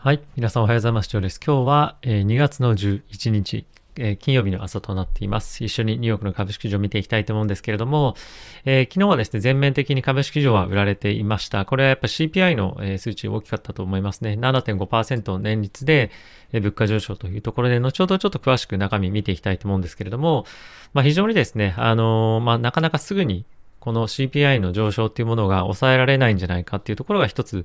はい。皆さんおはようございます。ジョーです。今日は、え、2月の11日、え、金曜日の朝となっています。一緒にニューヨークの株式市場を見ていきたいと思うんですけれども、えー、昨日はですね、全面的に株式市場は売られていました。これはやっぱ CPI の、え、数値大きかったと思いますね。7.5%の年率で、え、物価上昇というところで、後ほどちょっと詳しく中身見ていきたいと思うんですけれども、まあ非常にですね、あのまあなかなかすぐにこの CPI の上昇っていうものが抑えられないんじゃないかっていうところが一つ、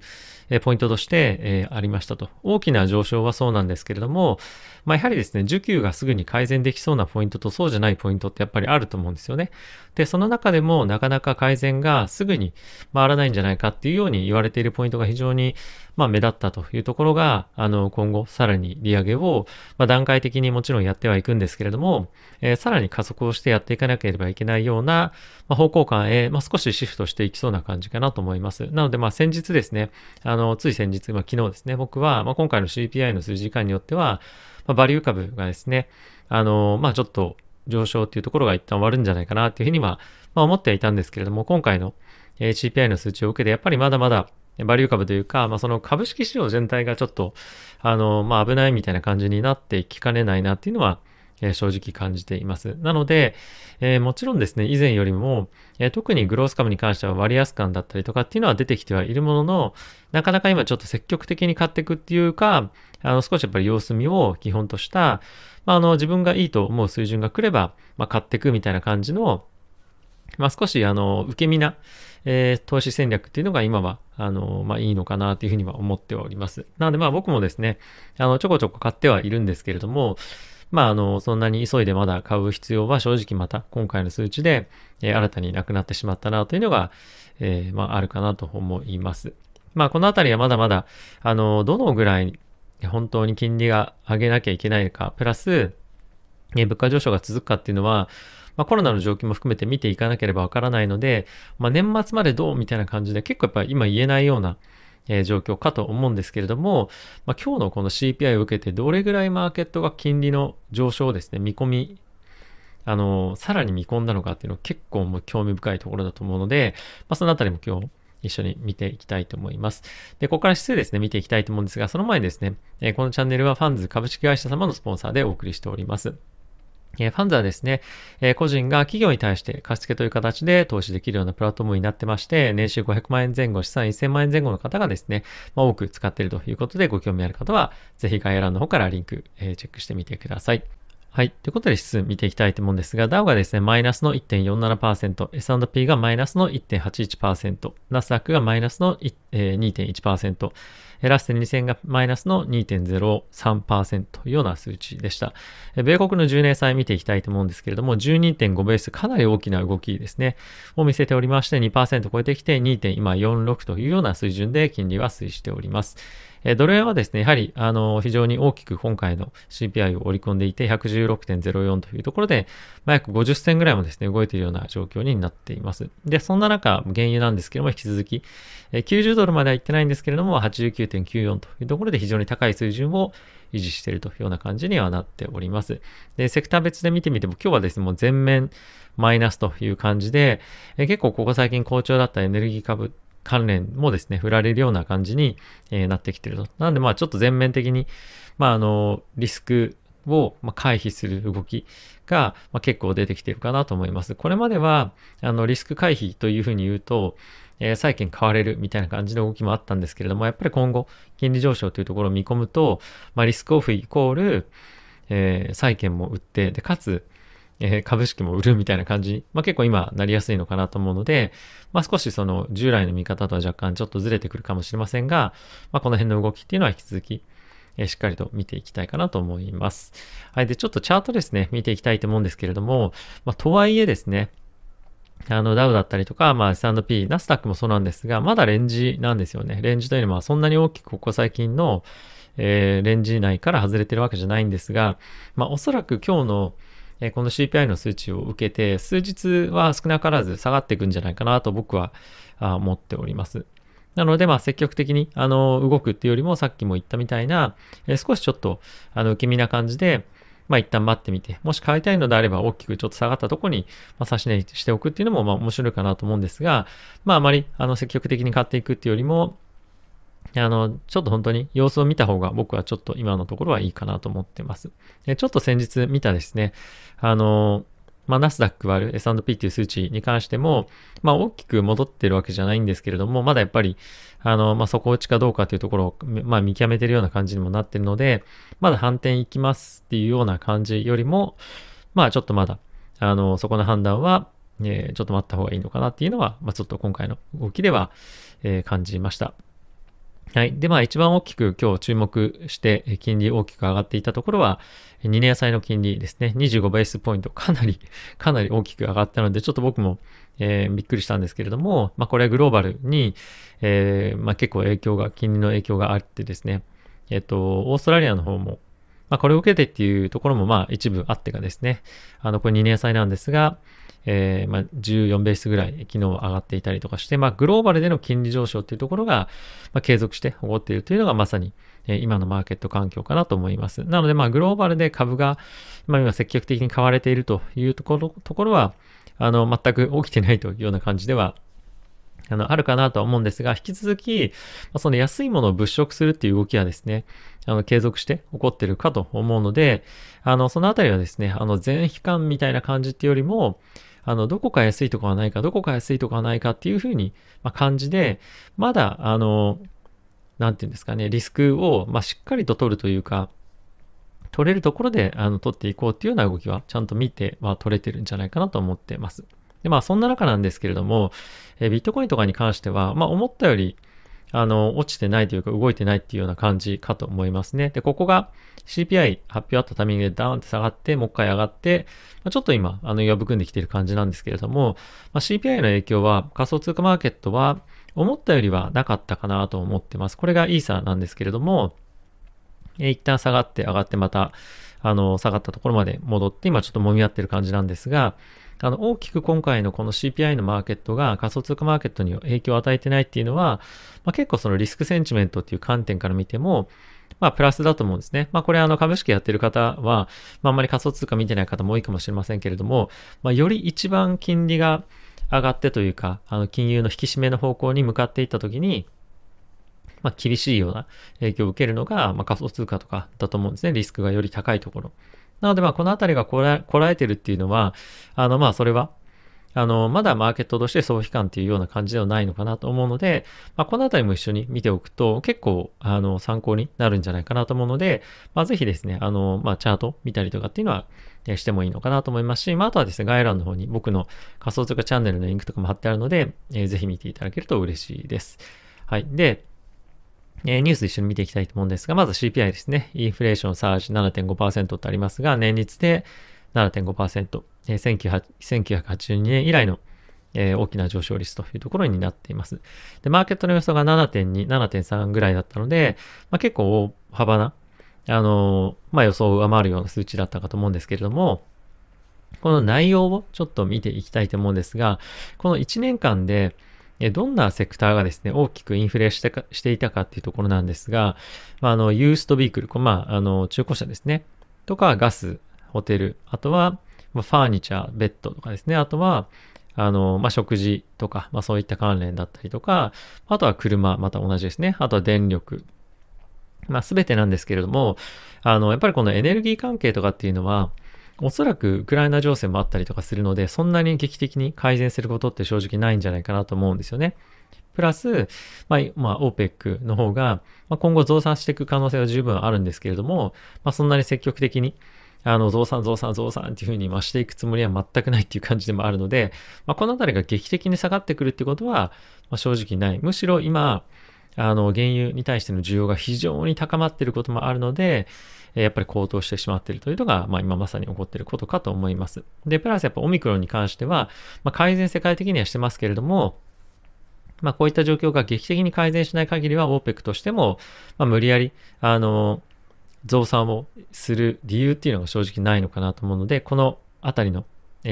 えポイントとして、えありましたと。大きな上昇はそうなんですけれども、まあ、やはりですね、需給がすぐに改善できそうなポイントとそうじゃないポイントってやっぱりあると思うんですよね。で、その中でもなかなか改善がすぐに回らないんじゃないかっていうように言われているポイントが非常に、まあ、目立ったというところが、あの、今後さらに利上げを、まあ、段階的にもちろんやってはいくんですけれども、えー、さらに加速をしてやっていかなければいけないような、まあ、方向感へ、まあ、少しシフトしていきそうな感じかなと思います。なので、まあ、先日ですね、あの、つい先日、まあ、昨日ですね、僕は、まあ、今回の CPI の数字間によっては、まあ、バリュー株がですね、あの、まあ、ちょっと上昇っていうところが一旦終わるんじゃないかなっていうふうには、まあ、思ってはいたんですけれども、今回の CPI の数値を受けて、やっぱりまだまだバリュー株というか、まあ、その株式市場全体がちょっと、あの、まあ、危ないみたいな感じになってきかねないなっていうのは、えー、正直感じています。なので、えー、もちろんですね、以前よりも、えー、特にグロース株に関しては割安感だったりとかっていうのは出てきてはいるものの、なかなか今ちょっと積極的に買っていくっていうか、あの、少しやっぱり様子見を基本とした、まあ、あの、自分がいいと思う水準が来れば、まあ、買っていくみたいな感じの、まあ、少し、あの、受け身な、えー、投資戦略っていうのが今は、あの、まあ、いいのかなというふうには思っております。なので、まあ、僕もですね、あの、ちょこちょこ買ってはいるんですけれども、まあ、あの、そんなに急いでまだ買う必要は正直また今回の数値で、えー、新たになくなってしまったなというのが、えー、まあ、あるかなと思います。まあ、このあたりはまだまだ、あの、どのぐらい本当に金利が上げなきゃいけないか、プラス、え物価上昇が続くかっていうのは、まあ、コロナの状況も含めて見ていかなければわからないので、まあ、年末までどうみたいな感じで結構やっぱ今言えないような、え、状況かと思うんですけれども、まあ、今日のこの CPI を受けてどれぐらいマーケットが金利の上昇をですね、見込み、あの、さらに見込んだのかっていうのは結構もう興味深いところだと思うので、まあ、そのあたりも今日、一緒に見ていきたいと思います。で、ここから指数ですね、見ていきたいと思うんですが、その前にですね、えこのチャンネルはファンズ株式会社様のスポンサーでお送りしております。ファンズはですね、個人が企業に対して貸付という形で投資できるようなプラットフォームになってまして、年収500万円前後、資産1000万円前後の方がですね、多く使っているということで、ご興味ある方は、ぜひ概要欄の方からリンク、チェックしてみてください。はい。ということで指数見ていきたいと思うんですが、ダウがですね、マイナスの1.47%、S&P がマイナスの1.81%、ナスダックがマイナスの2.1%、減らして2000がマイナスの2.03%というような数値でした。米国の10年債見ていきたいと思うんですけれども、12.5ベースかなり大きな動きですね、を見せておりまして、2%超えてきて2.46というような水準で金利は推移しております。えドル円はですね、やはり、あの、非常に大きく今回の CPI を織り込んでいて、116.04というところで、まあ、約50銭ぐらいもですね、動いているような状況になっています。で、そんな中、原油なんですけども、引き続き、え90ドルまでは行ってないんですけれども、89.94というところで非常に高い水準を維持しているというような感じにはなっております。で、セクター別で見てみても、今日はですね、もう全面マイナスという感じで、え結構ここ最近好調だったエネルギー株関連もですね、振られるような感じに、え、なってきてると。なので、まあちょっと全面的に、まああの、リスクを、回避する動きが、結構出てきてるかなと思います。これまでは、あの、リスク回避というふうに言うと、え、債券買われるみたいな感じの動きもあったんですけれども、やっぱり今後、金利上昇というところを見込むと、まあ、リスクオフイコール、えー、債券も売って、で、かつ、えー、株式も売るみたいな感じ、まあ、結構今なりやすいのかなと思うので、まあ、少しその従来の見方とは若干ちょっとずれてくるかもしれませんが、まあ、この辺の動きっていうのは引き続き、えー、しっかりと見ていきたいかなと思います。はい。で、ちょっとチャートですね、見ていきたいと思うんですけれども、まあ、とはいえですね、あの、ダウだったりとか、まあ、S&P、ナスダックもそうなんですが、まだレンジなんですよね。レンジというのはそんなに大きくここ最近の、えー、レンジ内から外れてるわけじゃないんですが、まあ、おそらく今日のえこの CPI の数値を受けて、数日は少なからず下がっていくんじゃないかなと僕は思っております。なので、まあ、積極的に、あの、動くっていうよりも、さっきも言ったみたいな、え少しちょっと、あの、受け身な感じで、まあ、一旦待ってみて、もし買いたいのであれば、大きくちょっと下がったとこに、まあ、差し値しておくっていうのも、まあ、面白いかなと思うんですが、まあ、あまり、あの、積極的に買っていくっていうよりも、あの、ちょっと本当に様子を見た方が僕はちょっと今のところはいいかなと思ってます。でちょっと先日見たですね、あの、まあ、ナスダック割る S&P っていう数値に関しても、まあ、大きく戻ってるわけじゃないんですけれども、まだやっぱり、あの、まあ、底打ちかどうかというところを、まあ、見極めてるような感じにもなってるので、まだ反転いきますっていうような感じよりも、まあ、ちょっとまだ、あの、そこの判断は、えー、ちょっと待った方がいいのかなっていうのは、まあ、ちょっと今回の動きでは、えー、感じました。はい。で、まあ一番大きく今日注目して金利大きく上がっていたところは、2年債の金利ですね。25ベースポイントかなり、かなり大きく上がったので、ちょっと僕も、えー、びっくりしたんですけれども、まあこれはグローバルに、えー、まあ結構影響が、金利の影響があってですね、えっ、と、オーストラリアの方も、まあこれを受けてっていうところもまあ一部あってかですね、あの、これ2年債なんですが、えー、まあ、14ベースぐらい昨日上がっていたりとかして、まあ、グローバルでの金利上昇っていうところが、まあ、継続して起こっているというのがまさに、え、今のマーケット環境かなと思います。なので、まあ、グローバルで株が、まあ、今積極的に買われているというところ、ところは、あの、全く起きてないというような感じではあの、あるかなとは思うんですが、引き続き、ま、その安いものを物色するっていう動きはですね、あの、継続して起こってるかと思うので、あの、そのあたりはですね、あの、全悲観みたいな感じっていうよりも、あの、どこか安いとこはないか、どこか安いとこはないかっていうふうに、ま、感じで、まだ、あの、なんていうんですかね、リスクを、ま、しっかりと取るというか、取れるところで、あの、取っていこうっていうような動きは、ちゃんと見ては取れてるんじゃないかなと思ってます。で、まあ、そんな中なんですけれども、えビットコインとかに関しては、まあ、思ったより、あの、落ちてないというか動いてないっていうような感じかと思いますね。で、ここが CPI 発表あったタイミングでダーンって下がって、もう一回上がって、まあ、ちょっと今、あの、弱含んできている感じなんですけれども、まあ、CPI の影響は仮想通貨マーケットは思ったよりはなかったかなと思ってます。これがイーサなんですけれども、え一旦下がって上がってまた、あの、下がったところまで戻って、今ちょっと揉み合ってる感じなんですが、あの、大きく今回のこの CPI のマーケットが仮想通貨マーケットに影響を与えてないっていうのは、まあ、結構そのリスクセンチメントっていう観点から見ても、まあ、プラスだと思うんですね。まあ、これあの、株式やってる方は、まあ、あんまり仮想通貨見てない方も多いかもしれませんけれども、まあ、より一番金利が上がってというか、あの、金融の引き締めの方向に向かっていったときに、まあ、厳しいような影響を受けるのが、まあ、仮想通貨とかだと思うんですね。リスクがより高いところ。なので、まあ、このあたりがこらこらえてるっていうのは、あの、まあ、それは、あの、まだマーケットとして総悲観っていうような感じではないのかなと思うので、まあ、このあたりも一緒に見ておくと、結構、あの、参考になるんじゃないかなと思うので、まあ、ぜひですね、あの、まあ、チャート見たりとかっていうのは、えしてもいいのかなと思いますし、まあ、あとはですね、概要欄の方に僕の仮想通貨チャンネルのリンクとかも貼ってあるので、えー、ぜひ見ていただけると嬉しいです。はい。で、えー、ニュース一緒に見ていきたいと思うんですが、まず CPI ですね。インフレーションサージ7.5%ってありますが、年率で7.5%、えー、1982年以来の、えー、大きな上昇率というところになっています。で、マーケットの予想が7.2、7.3ぐらいだったので、まあ、結構大幅な、あのー、まあ、予想を上回るような数値だったかと思うんですけれども、この内容をちょっと見ていきたいと思うんですが、この1年間で、どんなセクターがですね、大きくインフレしてかしていたかっていうところなんですが、まあ、あの、ユーストビークル、まあ、あの、中古車ですね、とか、ガス、ホテル、あとは、ま、ファーニチャー、ベッドとかですね、あとは、あの、まあ、食事とか、まあ、そういった関連だったりとか、あとは車、また同じですね。あとは電力。まあ、すべてなんですけれども、あの、やっぱりこのエネルギー関係とかっていうのは、おそらくウクライナ情勢もあったりとかするので、そんなに劇的に改善することって正直ないんじゃないかなと思うんですよね。プラス、まあ、まあ、OPEC の方が、まあ、今後増産していく可能性は十分あるんですけれども、まあ、そんなに積極的に、あの、増産、増産、増産っていうふうに増していくつもりは全くないっていう感じでもあるので、まあ、このあたりが劇的に下がってくるってことは、まあ、正直ない。むしろ今、あの、原油に対しての需要が非常に高まっていることもあるので、やっぱり高騰してしまっているというのが、まあ今まさに起こっていることかと思います。で、プラスやっぱオミクロンに関しては、まあ改善世界的にはしてますけれども、まあこういった状況が劇的に改善しない限りは OPEC としても、まあ無理やり、あの、増産をする理由っていうのが正直ないのかなと思うので、このあたりの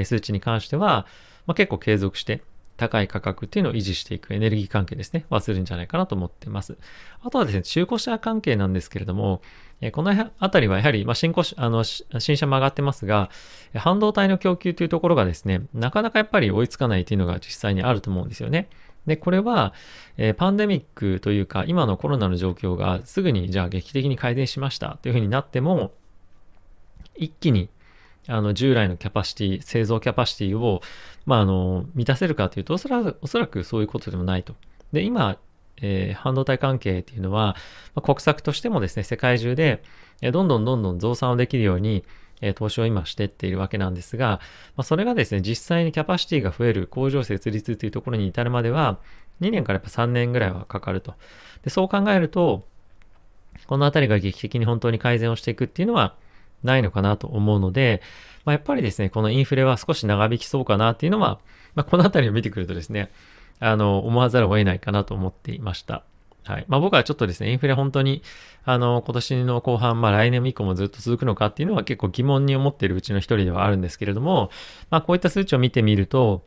数値に関しては、まあ、結構継続して、高い価格っていうのを維持していくエネルギー関係ですね、はするんじゃないかなと思ってます。あとはですね、中古車関係なんですけれども、えこの辺りはやはり、まあ、新古あの、新車も上がってますが、半導体の供給というところがですね、なかなかやっぱり追いつかないというのが実際にあると思うんですよね。で、これは、え、パンデミックというか、今のコロナの状況がすぐにじゃあ劇的に改善しましたというふうになっても、一気にあの従来のキャパシティ、製造キャパシティを、まあ、あの満たせるかというとおそらく、おそらくそういうことでもないと。で、今、えー、半導体関係っていうのは、まあ、国策としてもですね、世界中で、えー、どんどんどんどん増産をできるように、えー、投資を今してっているわけなんですが、まあ、それがですね、実際にキャパシティが増える工場設立というところに至るまでは、2年からやっぱ3年ぐらいはかかると。で、そう考えると、このあたりが劇的に本当に改善をしていくっていうのはないのかなと思うので、まあ、やっぱりですね、このインフレは少し長引きそうかなっていうのは、まあ、このあたりを見てくるとですね、あの、思わざるを得ないかなと思っていました。はい。まあ僕はちょっとですね、インフレ本当に、あの、今年の後半、まあ来年以降もずっと続くのかっていうのは結構疑問に思っているうちの一人ではあるんですけれども、まあこういった数値を見てみると、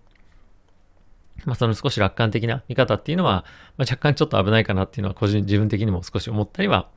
まあその少し楽観的な見方っていうのは、まあ、若干ちょっと危ないかなっていうのは個人、自分的にも少し思ったりは、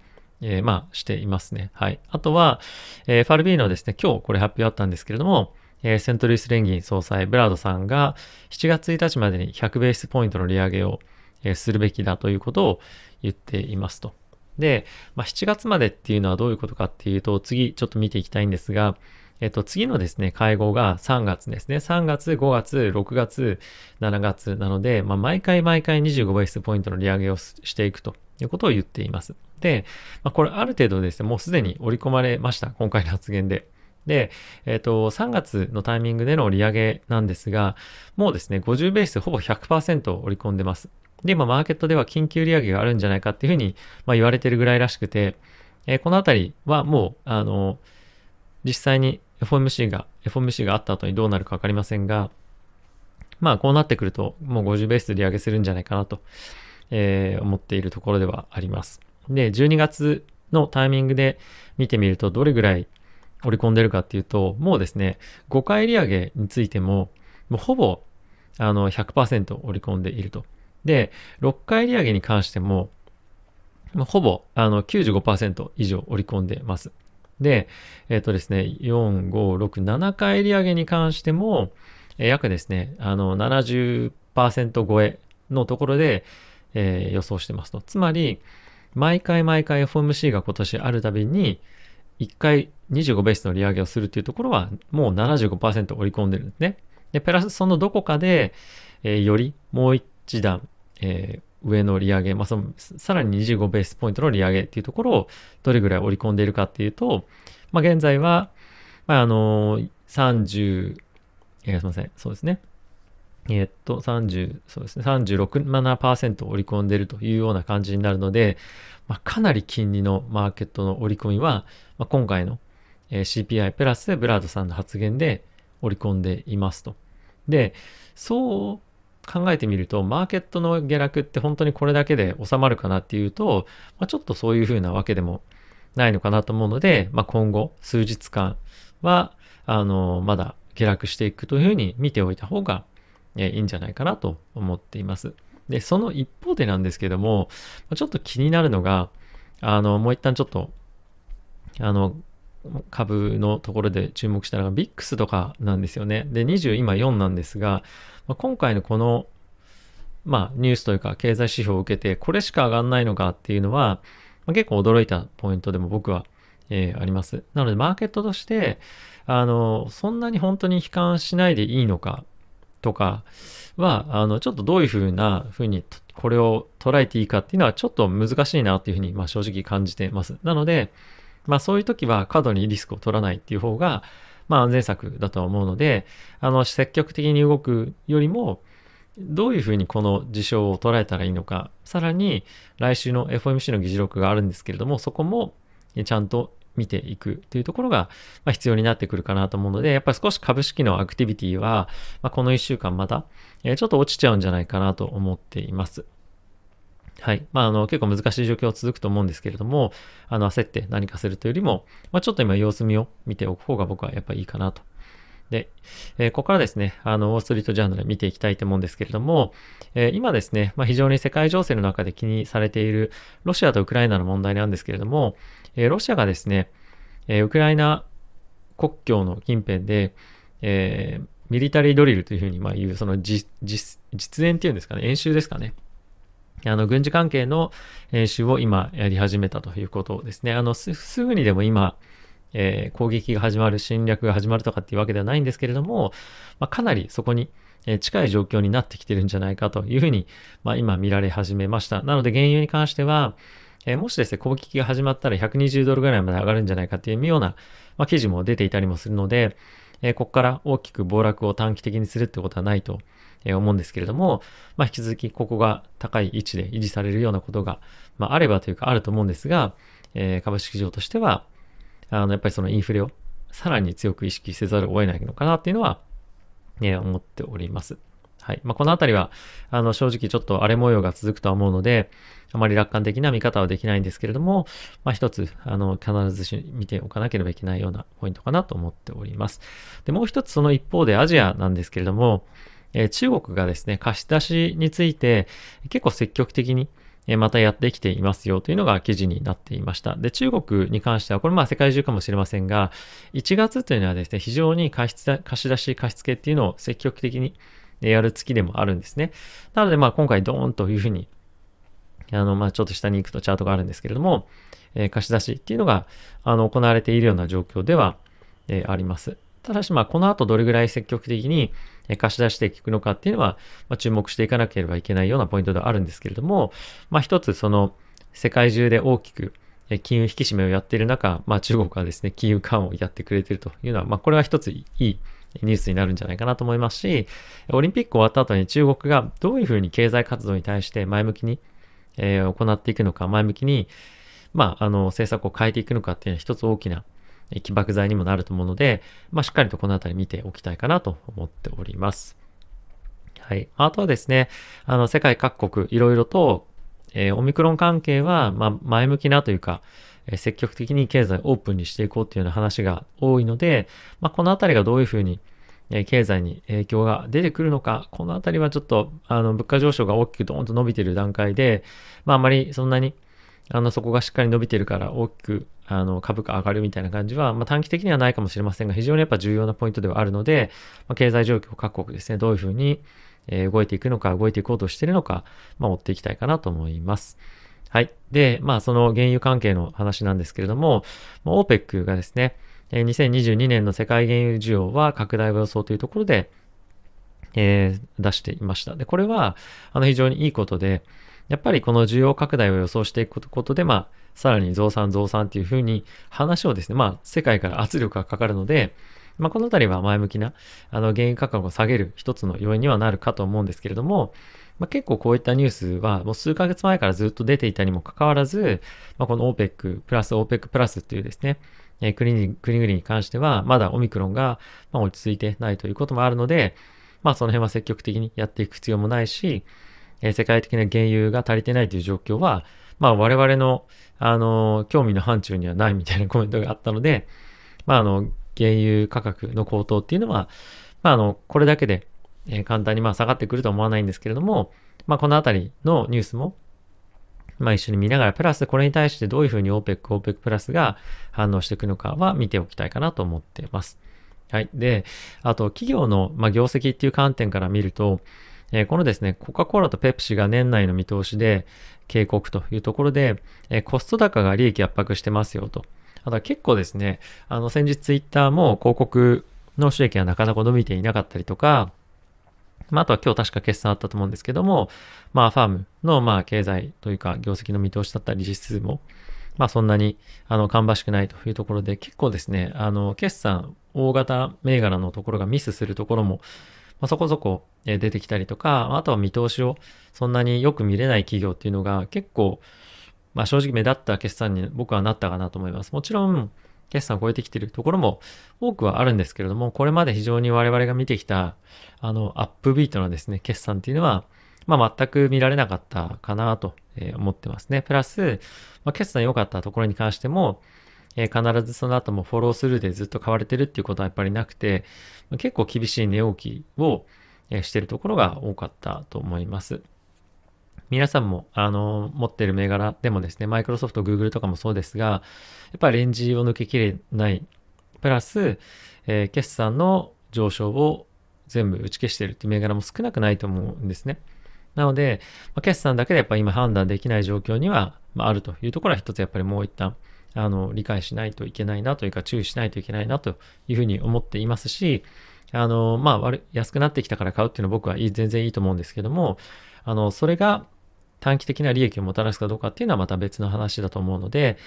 えー、まあしていますね。はい。あとは、えー、FRB のですね、今日これ発表あったんですけれども、えー、セントルイス連銀総裁ブラードさんが7月1日までに100ベースポイントの利上げを、えー、するべきだということを言っていますと。で、まあ、7月までっていうのはどういうことかっていうと、次ちょっと見ていきたいんですが、えっと、次のですね、会合が3月ですね。3月、5月、6月、7月なので、まあ、毎回毎回25ベースポイントの利上げをしていくということを言っています。で、まあ、これある程度ですね、もうすでに織り込まれました。今回の発言で。で、えっ、ー、と、3月のタイミングでの利上げなんですが、もうですね、50ベースほぼ100%織り込んでます。で、今、マーケットでは緊急利上げがあるんじゃないかっていうふうに、まあ、言われてるぐらいらしくて、えー、このあたりはもう、あの、実際に FOMC が、FOMC があった後にどうなるかわかりませんが、まあ、こうなってくると、もう50ベースで利上げするんじゃないかなと、えー、思っているところではあります。で、12月のタイミングで見てみると、どれぐらい織り込んでるかっていうと、もうですね、5回利上げについても、もうほぼ、あの100%織り込んでいると。で、6回利上げに関しても、もうほぼあの95%以上織り込んでます。で、えっ、ー、とですね、4、5、6、7回利上げに関しても、約ですね、あの70%超えのところで、えー、予想してますと。つまり、毎回毎回 FOMC が今年あるたびに、1回25ベースの利上げをするっていうところはもう75%織り込んでるんですね。で、プラスそのどこかで、えー、よりもう一段、えー、上の利上げ、まあ、そのさらに25ベースポイントの利上げっていうところをどれぐらい織り込んでいるかっていうと、まあ、現在は、まあ、あのー、30、えー、すみません、そうですね。え、っと、30、そうですね、36、7%織り込んでいるというような感じになるので、まあ、かなり金利のマーケットの織り込みは、まあ、今回のえ CPI プラスブラードさんの発言で織り込んでいますと。で、そう考えてみると、マーケットの下落って本当にこれだけで収まるかなっていうと、まあ、ちょっとそういうふうなわけでもないのかなと思うので、まあ、今後数日間は、あの、まだ下落していくというふうに見ておいた方がいいんじゃないかなと思っています。で、その一方でなんですけども、ちょっと気になるのが、あの、もう一旦ちょっと、あの、株のところで注目したのが VIX とかなんですよね。で、20今4なんですが、ま、今回のこの、まあ、ニュースというか経済指標を受けて、これしか上がんないのかっていうのは、ま、結構驚いたポイントでも僕は、えー、あります。なので、マーケットとして、あの、そんなに本当に悲観しないでいいのかとかは、あの、ちょっとどういうふうなふうにこれを捉えていいかっていうのはちょっと難しいなっていうふうに、まあ、正直感じてます。なので、まあそういう時は過度にリスクを取らないっていう方が、まあ安全策だとは思うので、あの、積極的に動くよりも、どういうふうにこの事象を捉えたらいいのか、さらに来週の FOMC の議事録があるんですけれども、そこもちゃんと見ていくというところが、ま必要になってくるかなと思うので、やっぱり少し株式のアクティビティは、まあ、この1週間また、えちょっと落ちちゃうんじゃないかなと思っています。はい。まあ、あの、結構難しい状況続くと思うんですけれども、あの、焦って何かするというよりも、まあ、ちょっと今様子見を見ておく方が僕はやっぱりいいかなと。で、えー、ここからですね、あの、ウォーストリートジャーナル見ていきたいと思うんですけれども、えー、今ですね、まあ、非常に世界情勢の中で気にされているロシアとウクライナの問題なんですけれども、えー、ロシアがですね、えウクライナ国境の近辺で、えミリタリードリルというふうにまあ言う、その実演っていうんですかね、演習ですかね。あの、軍事関係の演習を今やり始めたということですね。あの、すぐにでも今、えー、攻撃が始まる、侵略が始まるとかっていうわけではないんですけれども、まあ、かなりそこに近い状況になってきてるんじゃないかというふうに、まあ、今見られ始めました。なので原油に関しては、えー、もしですね、攻撃が始まったら120ドルぐらいまで上がるんじゃないかっていうような、まあ、記事も出ていたりもするので、えー、ここから大きく暴落を短期的にするってことはないと思うんですけれども、まあ、引き続きここが高い位置で維持されるようなことが、まあ、あればというかあると思うんですが、えー、株式市場としては、あの、やっぱりそのインフレをさらに強く意識せざるを得ないのかなっていうのは、え、思っております。はい。まあ、このあたりは、あの、正直ちょっと荒れ模様が続くとは思うので、あまり楽観的な見方はできないんですけれども、まあ、一つ、あの、必ずし見ておかなければいけないようなポイントかなと思っております。で、もう一つその一方でアジアなんですけれども、えー、中国がですね、貸し出しについて結構積極的にまたやってきていますよというのが記事になっていました。で、中国に関しては、これまあ世界中かもしれませんが、1月というのはですね、非常に貸し出し、貸し付けっていうのを積極的にやる月でもあるんですね。なのでまあ今回ドーンというふうに、あのまあちょっと下に行くとチャートがあるんですけれども、えー、貸し出しっていうのがあの行われているような状況では、えー、あります。ただしまあこの後どれぐらい積極的に貸し出していくのかっていうのは、まあ、注目していかなければいけないようなポイントではあるんですけれども、まあ一つその世界中で大きく金融引き締めをやっている中、まあ中国はですね、金融緩和をやってくれているというのは、まあこれは一ついいニュースになるんじゃないかなと思いますし、オリンピック終わった後に中国がどういうふうに経済活動に対して前向きに、えー、行っていくのか、前向きに、まあ、あの、政策を変えていくのかっていうのは一つ大きな起爆剤にもなると思うので、まあ、しっかりとこのあたり見ておきたいかなと思っております。はい。あとはですね、あの、世界各国いろいろと、えー、オミクロン関係は、まあ、前向きなというか、積極的に経済をオープンにしていこうというような話が多いので、まあ、このあたりがどういうふうに、経済に影響が出てくるのか、このあたりはちょっと、あの、物価上昇が大きくドーンと伸びている段階で、まあ、あまりそんなに、あの、そこがしっかり伸びてるから大きく、あの、株価上がるみたいな感じは、まあ、短期的にはないかもしれませんが、非常にやっぱ重要なポイントではあるので、まあ、経済状況各国ですね、どういうふうに、動いていくのか、動いていこうとしているのか、まあ、追っていきたいかなと思います。はい。で、まあ、その原油関係の話なんですけれども、OPEC がですね、2022年の世界原油需要は拡大を予想というところで、えー、出していました。で、これは、あの、非常にいいことで、やっぱりこの需要拡大を予想していくことで、まあ、さらに増産増産っていうふうに話をですね、まあ、世界から圧力がかかるので、まあ、このあたりは前向きな、あの、原油価格を下げる一つの要因にはなるかと思うんですけれども、まあ、結構こういったニュースはもう数ヶ月前からずっと出ていたにもかかわらず、まあ、この OPEC プラス OPEC プラスっていうですね、えー、国に、国々に関してはまだオミクロンがま落ち着いてないということもあるので、まあその辺は積極的にやっていく必要もないし、えー、世界的な原油が足りてないという状況は、まあ我々の、あの、興味の範疇にはないみたいなコメントがあったので、まああの、原油価格の高騰っていうのは、まああの、これだけで、えー、簡単にまあ下がってくるとは思わないんですけれども、まあこのあたりのニュースも、まあ一緒に見ながら、プラスこれに対してどういうふうに OPEC、OPEC プラスが反応していくのかは見ておきたいかなと思っています。はい。で、あと企業の、まあ、業績っていう観点から見ると、えー、このですね、コカ・コーラとペプシが年内の見通しで警告というところで、えー、コスト高が利益圧迫してますよと。あとは結構ですね、あの先日ツイッターも広告の収益がなかなか伸びていなかったりとか、まあ、あとは今日確か決算あったと思うんですけども、まあ、ファームの、まあ、経済というか、業績の見通しだったり、実質も、まあ、そんなに、あの、芳しくないというところで、結構ですね、あの、決算、大型銘柄のところがミスするところも、まあ、そこそこ出てきたりとか、あとは見通しをそんなによく見れない企業っていうのが結構、まあ、正直目立った決算に僕はなったかなと思います。もちろん、決算を超えてきているところも多くはあるんですけれども、これまで非常に我々が見てきた、あの、アップビートなですね、決算っていうのは、まあ、全く見られなかったかなと思ってますね。プラス、まあ、決算良かったところに関しても、えー、必ずその後もフォロースルーでずっと買われてるっていうことはやっぱりなくて、結構厳しい値置きを、してるところが多かったと思います。皆さんも、あの、持ってる銘柄でもですね、マイクロソフト、グーグルとかもそうですが、やっぱりレンジを抜けきれない、プラス、えー、決算の上昇を全部打ち消してるっていう銘柄も少なくないと思うんですね。なので、まあ、決算だけでやっぱ今判断できない状況には、まあ、あるというところは一つやっぱりもう一旦あの理解しないといけないなというか注意しないといけないなというふうに思っていますし、あの、まあ、安くなってきたから買うっていうのは僕は全然いいと思うんですけども、あの、それが短期的な利益をもたらすかどうかっていうのはまた別の話だと思うので、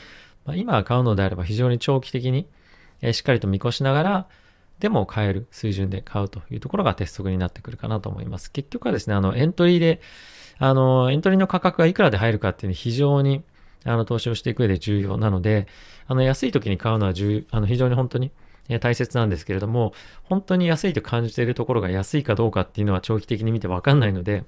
まあ、今買うのであれば非常に長期的に、えしっかりと見越しながら、でも買える水準で買うというところが鉄則になってくるかなと思います。結局はですね、あの、エントリーで、あの、エントリーの価格がいくらで入るかっていうのは非常に、あの、投資をしていく上で重要なので、あの、安い時に買うのは重、あの、非常に本当に大切なんですけれども、本当に安いと感じているところが安いかどうかっていうのは長期的に見てわかんないので、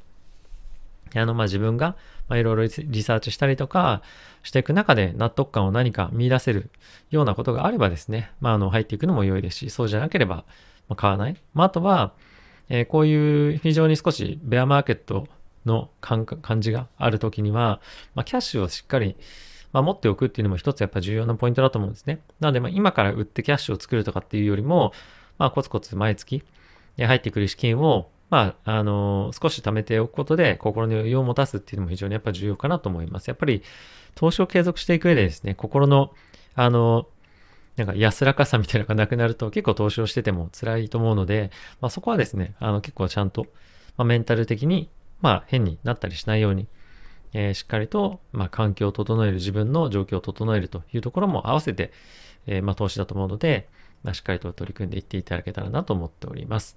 あの、まあ、自分が、ま、いろいろリサーチしたりとかしていく中で納得感を何か見出せるようなことがあればですね、まあ、あの、入っていくのも良いですし、そうじゃなければ、ま買わない。まあ、あとは、えー、こういう非常に少しベアマーケットの感じがあるときには、まあ、キャッシュをしっかり、まあ、持っておくっていうのも一つやっぱ重要なポイントだと思うんですね。なので、ま、今から売ってキャッシュを作るとかっていうよりも、まあ、コツコツ毎月入ってくる資金を、まあ、あの、少し貯めておくことで心の余裕を持たすっていうのも非常にやっぱ重要かなと思います。やっぱり投資を継続していく上でですね、心の、あの、なんか安らかさみたいなのがなくなると結構投資をしてても辛いと思うので、まあ、そこはですね、あの結構ちゃんと、まあ、メンタル的に、まあ、変になったりしないように、えー、しっかりと、まあ、環境を整える自分の状況を整えるというところも合わせて、えー、まあ、投資だと思うので、まあ、しっかりと取り組んでいっていただけたらなと思っております。